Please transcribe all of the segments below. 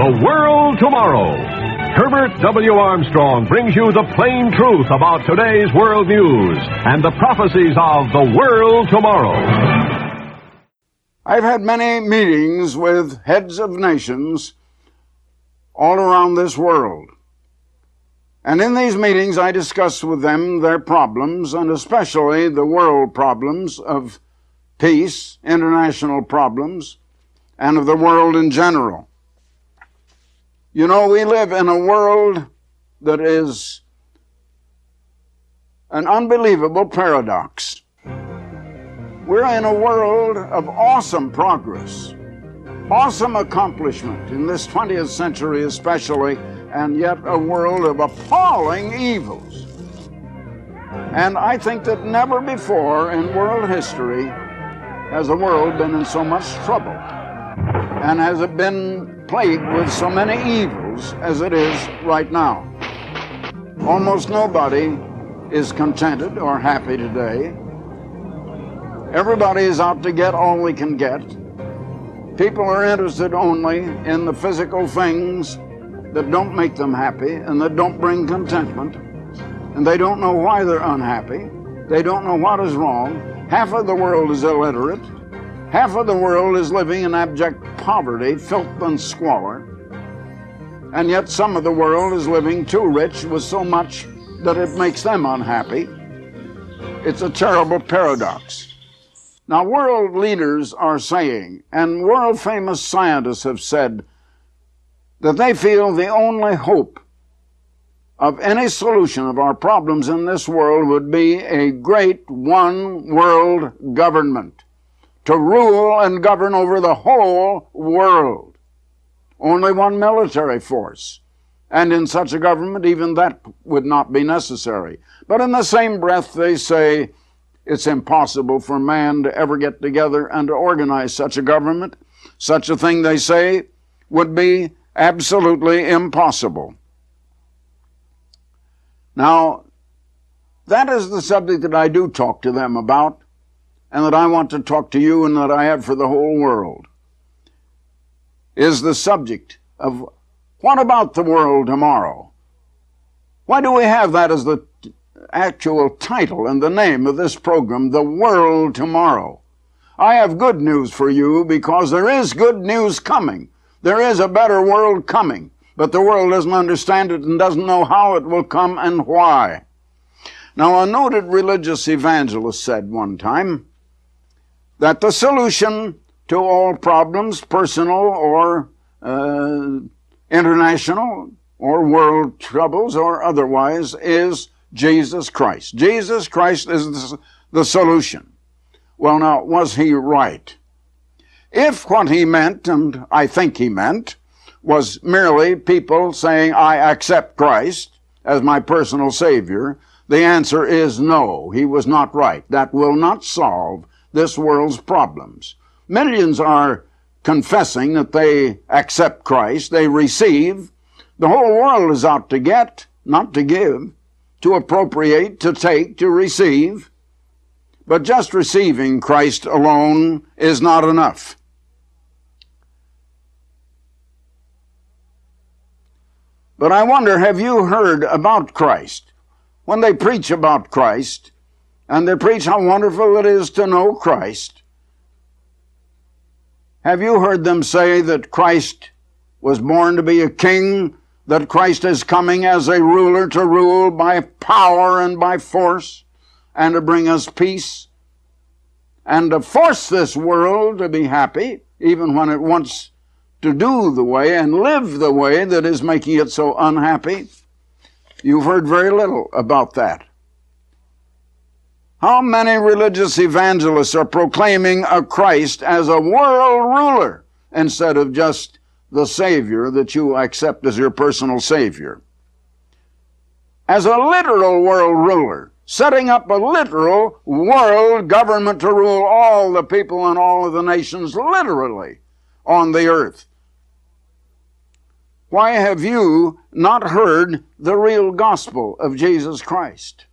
The World Tomorrow. Herbert W. Armstrong brings you the plain truth about today's world news and the prophecies of the world tomorrow. I've had many meetings with heads of nations all around this world. And in these meetings, I discuss with them their problems, and especially the world problems of peace, international problems, and of the world in general. You know, we live in a world that is an unbelievable paradox. We're in a world of awesome progress, awesome accomplishment in this 20th century, especially, and yet a world of appalling evils. And I think that never before in world history has the world been in so much trouble and has it been plagued with so many evils as it is right now. Almost nobody is contented or happy today. Everybody is out to get all we can get. People are interested only in the physical things that don't make them happy and that don't bring contentment. And they don't know why they're unhappy. They don't know what is wrong. Half of the world is illiterate. Half of the world is living in abject poverty, filth, and squalor. And yet some of the world is living too rich with so much that it makes them unhappy. It's a terrible paradox. Now, world leaders are saying, and world famous scientists have said, that they feel the only hope of any solution of our problems in this world would be a great one world government to rule and govern over the whole world. Only one military force. And in such a government, even that would not be necessary. But in the same breath, they say it's impossible for man to ever get together and to organize such a government. Such a thing, they say, would be absolutely impossible. Now, that is the subject that I do talk to them about, and that I want to talk to you and that I have for the whole world, is the subject of what about the world tomorrow? Why do we have that as the actual title and the name of this program, The World Tomorrow? I have good news for you because there is good news coming. There is a better world coming, but the world doesn't understand it and doesn't know how it will come and why. Now, a noted religious evangelist said one time that the solution to all problems, personal or uh, international, or world troubles, or otherwise, is Jesus Christ. Jesus Christ is the solution. Well, now, was he right? If what he meant, and I think he meant, was merely people saying, I accept Christ as my personal Savior, the answer is no, he was not right. That will not solve this world's problems. Millions are confessing that they accept Christ, they receive. The whole world is out to get, not to give, to appropriate, to take, to receive. But just receiving Christ alone is not enough. But I wonder, have you heard about Christ? When they preach about Christ, and they preach how wonderful it is to know Christ, have you heard them say that Christ was born to be a king, that Christ is coming as a ruler to rule by power and by force, and to bring us peace, and to force this world to be happy, even when it wants to do the way and live the way that is making it so unhappy. You've heard very little about that. How many religious evangelists are proclaiming a Christ as a world ruler instead of just the Savior that you accept as your personal Savior? As a literal world ruler, setting up a literal world government to rule all the people and all of the nations literally on the earth. Why have you not heard the real gospel of Jesus Christ?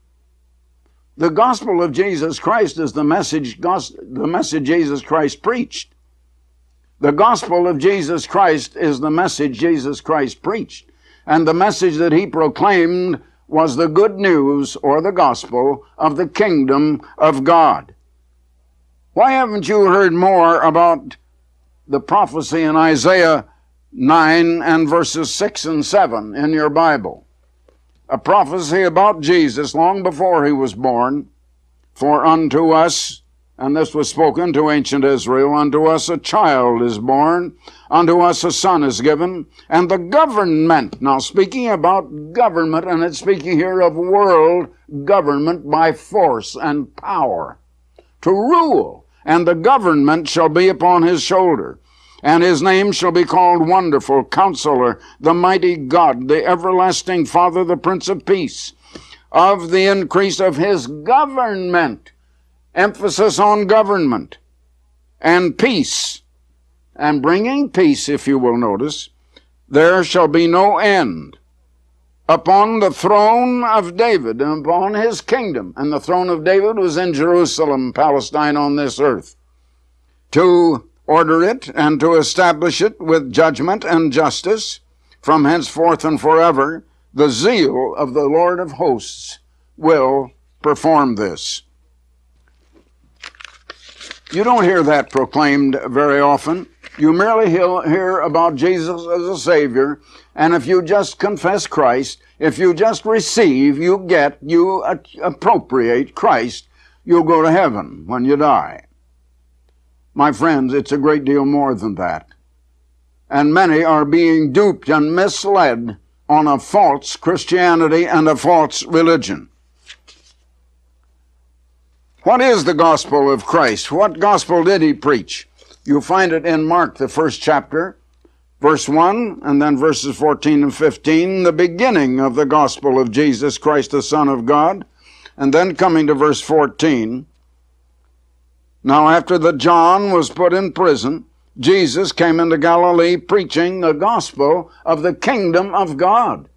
The gospel of Jesus Christ is the message, the message Jesus Christ preached. The gospel of Jesus Christ is the message Jesus Christ preached. And the message that he proclaimed was the good news or the gospel of the kingdom of God. Why haven't you heard more about the prophecy in Isaiah 9 and verses 6 and 7 in your Bible? A prophecy about Jesus long before he was born. For unto us and this was spoken to ancient Israel Unto us a child is born, unto us a son is given, and the government. Now, speaking about government, and it's speaking here of world government by force and power to rule, and the government shall be upon his shoulder. And his name shall be called Wonderful, Counselor, the Mighty God, the Everlasting Father, the Prince of Peace. Of the increase of his government emphasis on government and peace, and bringing peace, if you will notice, there shall be no end upon the throne of David and upon his kingdom. And the throne of David was in Jerusalem, Palestine on this earth. To order it and to establish it with judgment and justice from henceforth and forever, the zeal of the Lord of hosts will perform this. You don't hear that proclaimed very often. You merely hear about Jesus as a Savior, and if you just confess Christ, if you just receive, you get, you appropriate Christ, you'll go to heaven when you die. My friends, it's a great deal more than that. And many are being duped and misled on a false Christianity and a false religion. What is the gospel of Christ? What gospel did he preach? You'll find it in Mark, the first chapter, verse 1, and then verses 14 and 15, the beginning of the gospel of Jesus Christ, the Son of God. And then coming to verse 14, now after that John was put in prison, Jesus came into Galilee preaching the gospel of the kingdom of God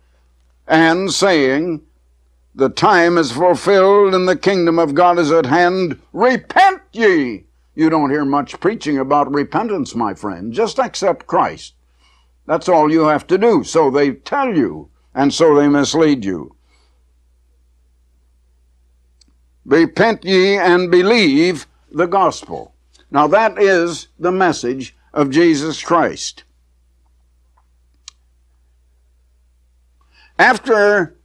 and saying, the time is fulfilled and the kingdom of God is at hand. Repent ye! You don't hear much preaching about repentance, my friend. Just accept Christ. That's all you have to do. So they tell you, and so they mislead you. Repent ye and believe the gospel. Now that is the message of Jesus Christ. After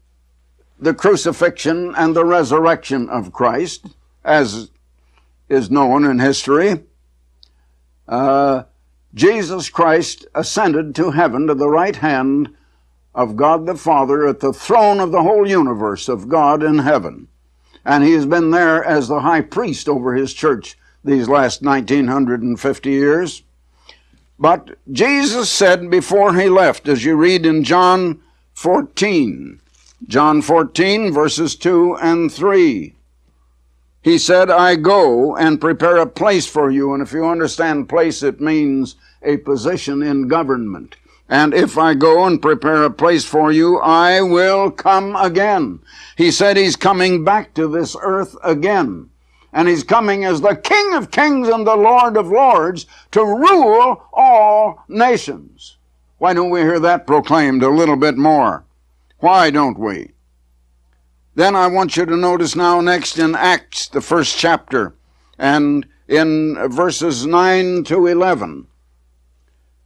the crucifixion and the resurrection of Christ, as is known in history, uh, Jesus Christ ascended to heaven to the right hand of God the Father at the throne of the whole universe of God in heaven. And he has been there as the high priest over his church these last 1950 years. But Jesus said before he left, as you read in John 14, John 14, verses 2 and 3. He said, I go and prepare a place for you. And if you understand place, it means a position in government. And if I go and prepare a place for you, I will come again. He said he's coming back to this earth again. And he's coming as the King of kings and the Lord of lords to rule all nations. Why don't we hear that proclaimed a little bit more? Why don't we? Then I want you to notice now next in Acts, the first chapter, and in verses 9 to 11.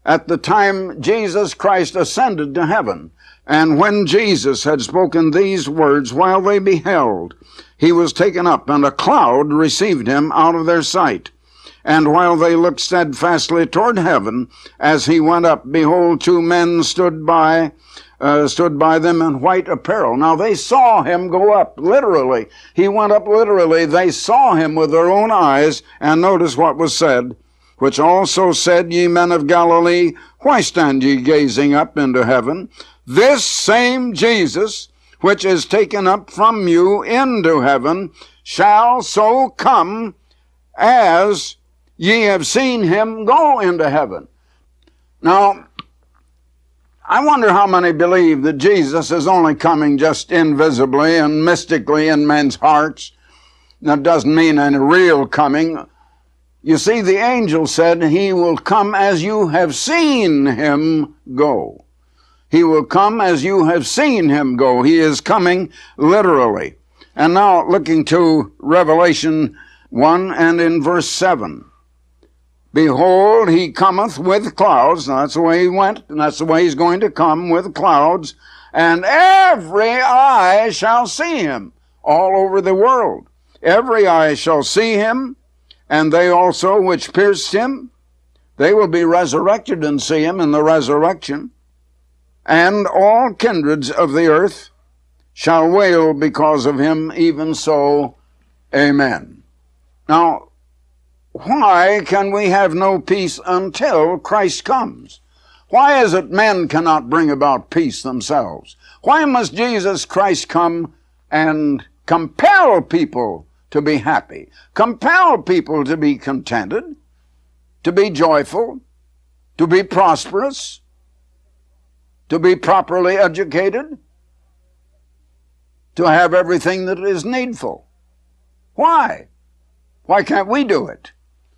At the time Jesus Christ ascended to heaven, and when Jesus had spoken these words while they beheld, he was taken up, and a cloud received him out of their sight. And while they looked steadfastly toward heaven, as he went up, behold, two men stood by, uh, stood by them in white apparel. Now they saw him go up, literally. He went up literally. They saw him with their own eyes, and notice what was said, which also said, Ye men of Galilee, why stand ye gazing up into heaven? This same Jesus, which is taken up from you into heaven, shall so come as ye have seen him go into heaven. Now, I wonder how many believe that Jesus is only coming just invisibly and mystically in men's hearts. That doesn't mean any real coming. You see, the angel said, He will come as you have seen him go. He will come as you have seen him go. He is coming literally. And now looking to Revelation 1 and in verse 7. Behold, he cometh with clouds. that's the way he went, and that's the way he's going to come with clouds. And every eye shall see him all over the world. Every eye shall see him, and they also which pierced him, they will be resurrected and see him in the resurrection. And all kindreds of the earth shall wail because of him, even so, amen. Now, why can we have no peace until Christ comes? Why is it men cannot bring about peace themselves? Why must Jesus Christ come and compel people to be happy, compel people to be contented, to be joyful, to be prosperous, to be properly educated, to have everything that is needful? Why? Why can't we do it?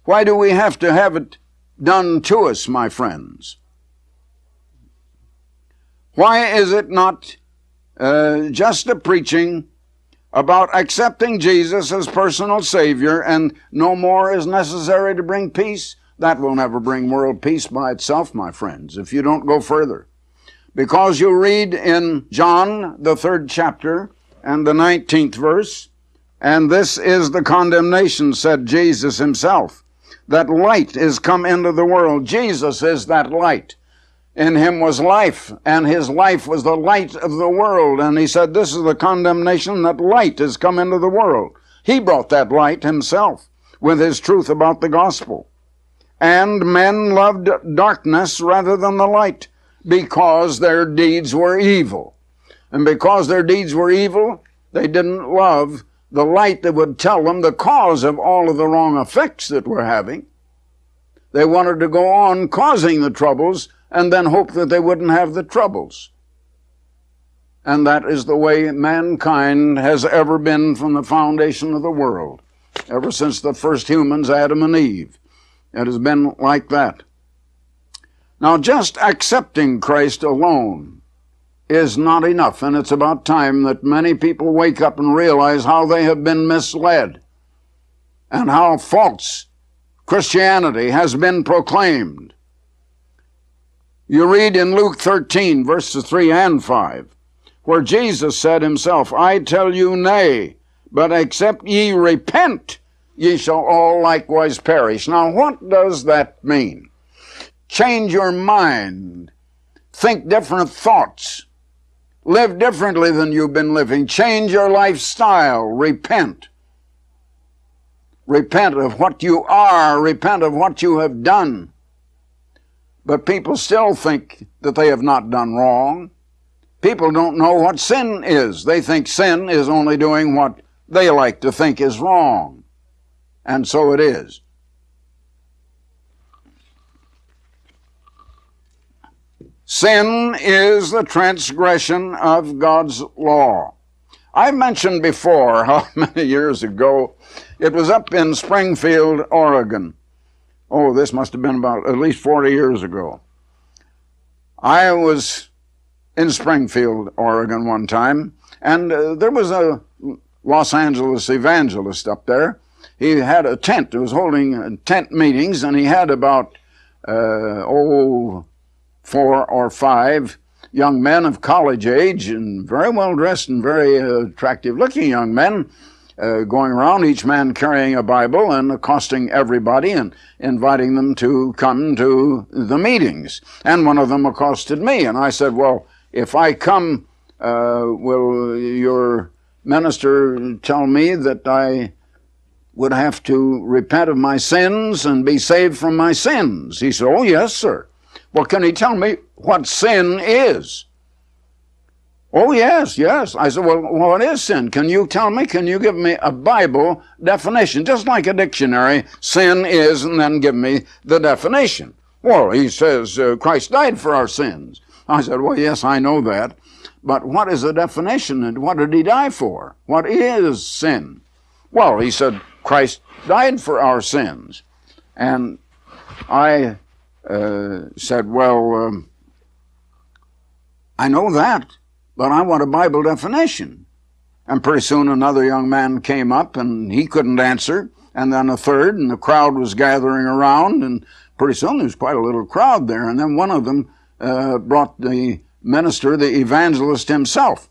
Why do we have to have it done to us, my friends? Why is it not uh, just a preaching about accepting Jesus as personal Savior and no more is necessary to bring peace? That will never bring world peace by itself, my friends, if you don't go further. Because you read in John, the third chapter, and the 19th verse, and this is the condemnation, said Jesus himself that light is come into the world. Jesus is that light. In him was life, and his life was the light of the world. And he said, This is the condemnation that light has come into the world. He brought that light himself with his truth about the gospel. And men loved darkness rather than the light because their deeds were evil. And because their deeds were evil, they didn't love the light that would tell them the cause of all of the wrong effects that we're having. They wanted to go on causing the troubles and then hope that they wouldn't have the troubles. And that is the way mankind has ever been from the foundation of the world, ever since the first humans, Adam and Eve. It has been like that. Now, just accepting Christ alone is not enough, and it's about time that many people wake up and realize how they have been misled and how false Christianity has been proclaimed. You read in Luke 13, verses 3 and 5, where Jesus said himself, I tell you, nay, but except ye repent, ye shall all likewise perish. Now, what does that mean? Change your mind, think different thoughts Live differently than you've been living. Change your lifestyle. Repent. Repent of what you are. Repent of what you have done. But people still think that they have not done wrong. People don't know what sin is. They think sin is only doing what they like to think is wrong. And so it is. Sin is the transgression of God's law. I mentioned before how many years ago it was up in Springfield, Oregon. Oh, this must have been about at least 40 years ago. I was in Springfield, Oregon one time, and uh, there was a Los Angeles evangelist up there. He had a tent, he was holding tent meetings, and he had about, uh, oh, four or five young men of college age and very well dressed and very uh, attractive looking young men uh, going around, each man carrying a Bible and accosting everybody and inviting them to come to the meetings. And one of them accosted me, and I said, Well, if I come, uh, will your minister tell me that I would have to repent of my sins and be saved from my sins? He said, Oh, yes, sir. Well, can he tell me what sin is? Oh, yes, yes. I said, well, what is sin? Can you tell me? Can you give me a Bible definition? Just like a dictionary, sin is, and then give me the definition. Well, he says uh, Christ died for our sins. I said, well, yes, I know that. But what is the definition and what did he die for? What is sin? Well, he said, Christ died for our sins. And I uh, said, Well, um, I know that, but I want a Bible definition. And pretty soon another young man came up and he couldn't answer. And then a third, and the crowd was gathering around. And pretty soon there was quite a little crowd there. And then one of them uh, brought the minister, the evangelist himself.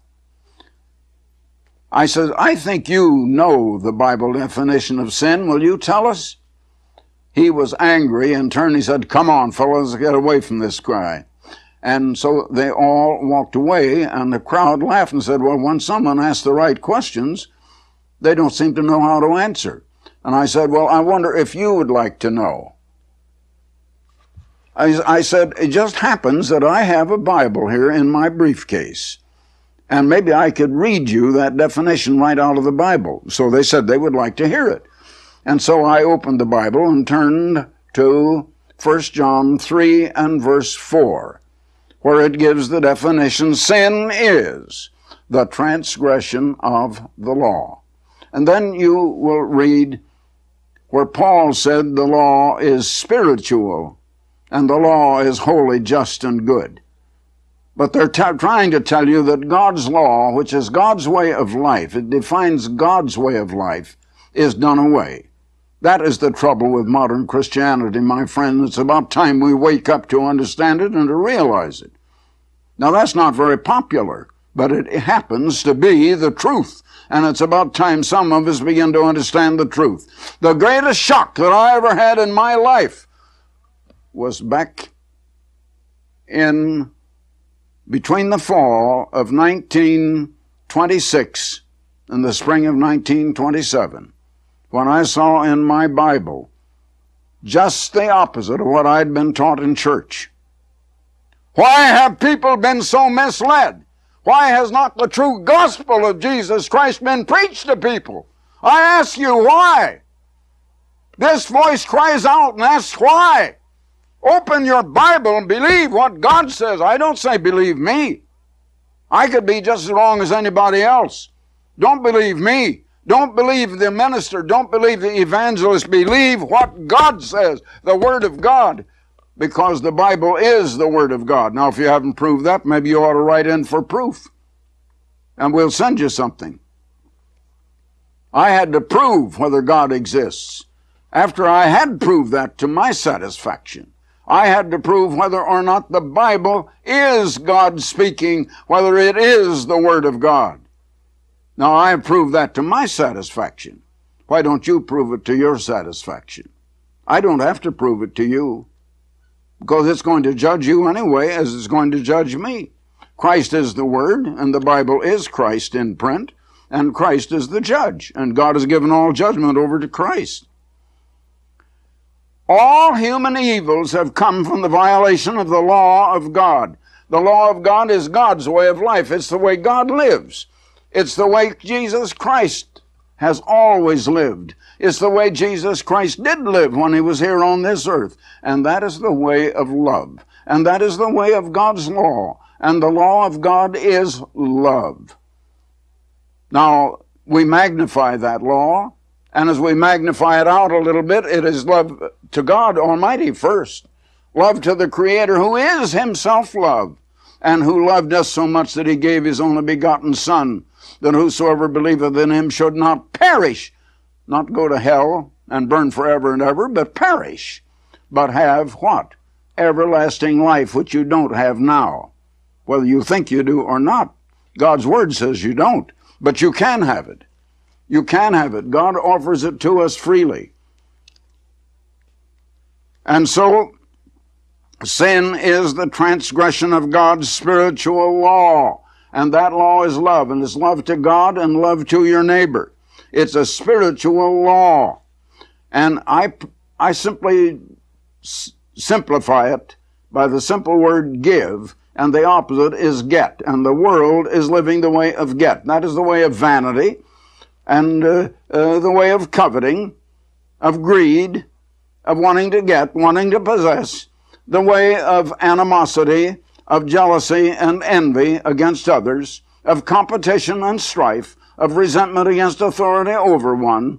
I said, I think you know the Bible definition of sin. Will you tell us? He was angry and turned. He said, Come on, fellows, get away from this guy. And so they all walked away, and the crowd laughed and said, Well, when someone asks the right questions, they don't seem to know how to answer. And I said, Well, I wonder if you would like to know. I, I said, It just happens that I have a Bible here in my briefcase and maybe I could read you that definition right out of the Bible. So they said they would like to hear it. And so I opened the Bible and turned to 1 John 3 and verse 4, where it gives the definition sin is the transgression of the law. And then you will read where Paul said the law is spiritual and the law is holy, just, and good. But they're t- trying to tell you that God's law, which is God's way of life, it defines God's way of life, is done away. That is the trouble with modern Christianity, my friend. It's about time we wake up to understand it and to realize it. Now, that's not very popular, but it happens to be the truth. And it's about time some of us begin to understand the truth. The greatest shock that I ever had in my life was back in between the fall of 1926 and the spring of 1927 when I saw in my Bible just the opposite of what I'd been taught in church. Why have people been so misled? Why has not the true gospel of Jesus Christ been preached to people? I ask you why. This voice cries out and asks why. Open your Bible and believe what God says. I don't say believe me. I could be just as wrong as anybody else. Don't believe me. Don't believe the minister. Don't believe the evangelist. Believe what God says, the Word of God, because the Bible is the Word of God. Now, if you haven't proved that, maybe you ought to write in for proof, and we'll send you something. I had to prove whether God exists. After I had proved that to my satisfaction, I had to prove whether or not the Bible is God speaking, whether it is the Word of God. Now, I have proved that to my satisfaction. Why don't you prove it to your satisfaction? I don't have to prove it to you because it's going to judge you anyway as it's going to judge me. Christ is the Word, and the Bible is Christ in print, and Christ is the judge, and God has given all judgment over to Christ. All human evils have come from the violation of the law of God. The law of God is God's way of life. It's the way God lives. It's the way Jesus Christ has always lived. It's the way Jesus Christ did live when he was here on this earth. And that is the way of love. And that is the way of God's law. And the law of God is love. Now, we magnify that law and as we magnify it out a little bit, it is love to God Almighty first. Love to the Creator who is Himself love and who loved us so much that He gave His only begotten Son, that whosoever believeth in Him should not perish, not go to hell and burn forever and ever, but perish, but have what? Everlasting life, which you don't have now. Whether you think you do or not, God's Word says you don't, but you can have it. You can have it. God offers it to us freely. And so, sin is the transgression of God's spiritual law. And that law is love. And it's love to God and love to your neighbor. It's a spiritual law. And I, I simply s- simplify it by the simple word give, and the opposite is get. And the world is living the way of get. That is the way of vanity and uh, uh, the way of coveting, of greed, of wanting to get, wanting to possess, the way of animosity, of jealousy and envy against others, of competition and strife, of resentment against authority over one,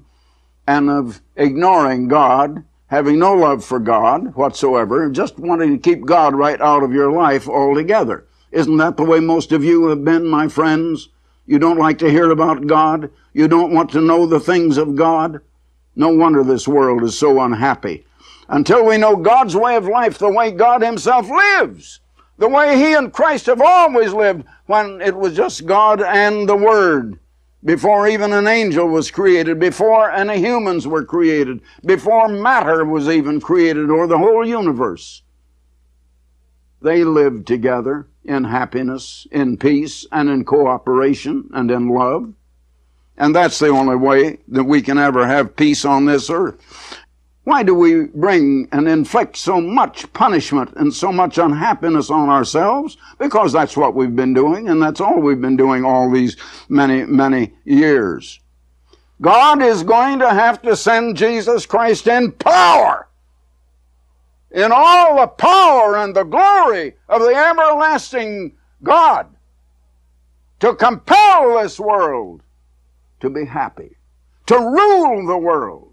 and of ignoring God, having no love for God whatsoever, just wanting to keep God right out of your life altogether. Isn't that the way most of you have been, my friends? You don't like to hear about God. You don't want to know the things of God. No wonder this world is so unhappy. Until we know God's way of life, the way God Himself lives, the way He and Christ have always lived when it was just God and the Word, before even an angel was created, before any humans were created, before matter was even created or the whole universe. They lived together in happiness, in peace, and in cooperation and in love. And that's the only way that we can ever have peace on this earth. Why do we bring and inflict so much punishment and so much unhappiness on ourselves? Because that's what we've been doing, and that's all we've been doing all these many, many years. God is going to have to send Jesus Christ in power in all the power and the glory of the everlasting God to compel this world to be happy, to rule the world,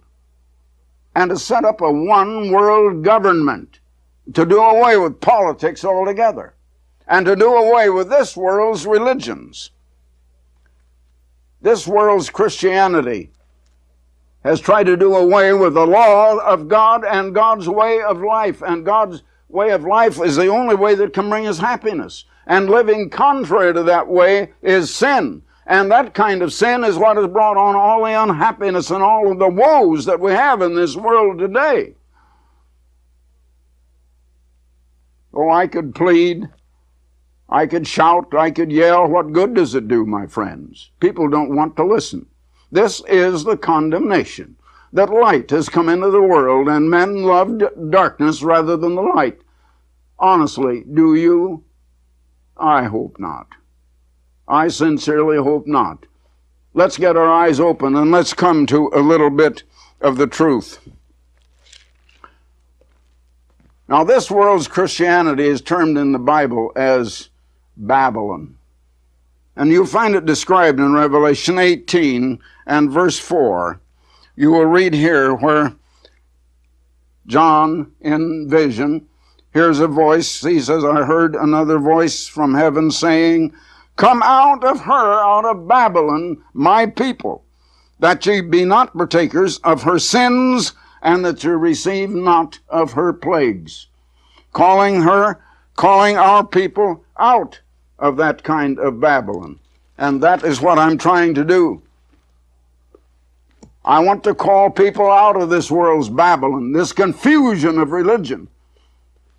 and to set up a one world government, to do away with politics altogether, and to do away with this world's religions, this world's Christianity, has tried to do away with the law of God and God's way of life. And God's way of life is the only way that can bring us happiness. And living contrary to that way is sin. And that kind of sin is what has brought on all the unhappiness and all of the woes that we have in this world today. Oh, I could plead. I could shout. I could yell. What good does it do, my friends? People don't want to listen. This is the condemnation that light has come into the world and men loved darkness rather than the light. Honestly, do you? I hope not. I sincerely hope not. Let's get our eyes open and let's come to a little bit of the truth. Now, this world's Christianity is termed in the Bible as Babylon. And you'll find it described in Revelation 18 and verse 4. You will read here where John, in vision, hears a voice. He says, I heard another voice from heaven saying, Come out of her, out of Babylon, my people, that ye be not partakers of her sins, and that ye receive not of her plagues. Calling her, calling our people out of that kind of Babylon. And that is what I'm trying to do. I want to call people out of this world's Babylon, this confusion of religion,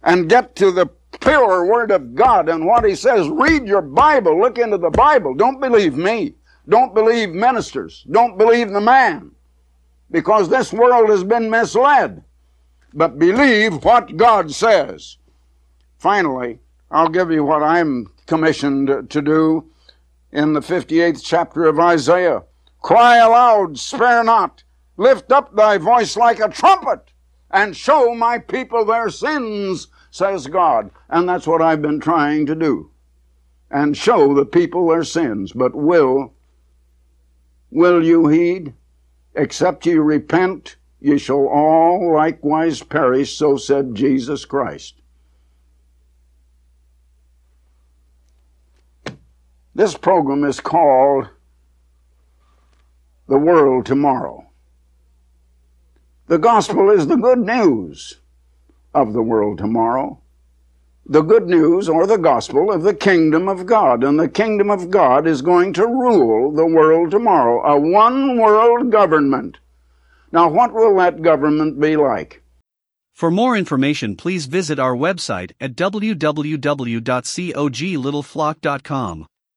and get to the pure Word of God and what He says. Read your Bible. Look into the Bible. Don't believe me. Don't believe ministers. Don't believe the man. Because this world has been misled. But believe what God says. Finally, I'll give you what I'm commissioned to do in the 58th chapter of Isaiah. Cry aloud, spare not, lift up thy voice like a trumpet, and show my people their sins, says God. And that's what I've been trying to do. And show the people their sins. But will, will you heed? Except ye repent, ye shall all likewise perish, so said Jesus Christ. This program is called The World Tomorrow. The gospel is the good news of the world tomorrow. The good news or the gospel of the kingdom of God. And the kingdom of God is going to rule the world tomorrow. A one world government. Now, what will that government be like? For more information, please visit our website at www.coglittleflock.com.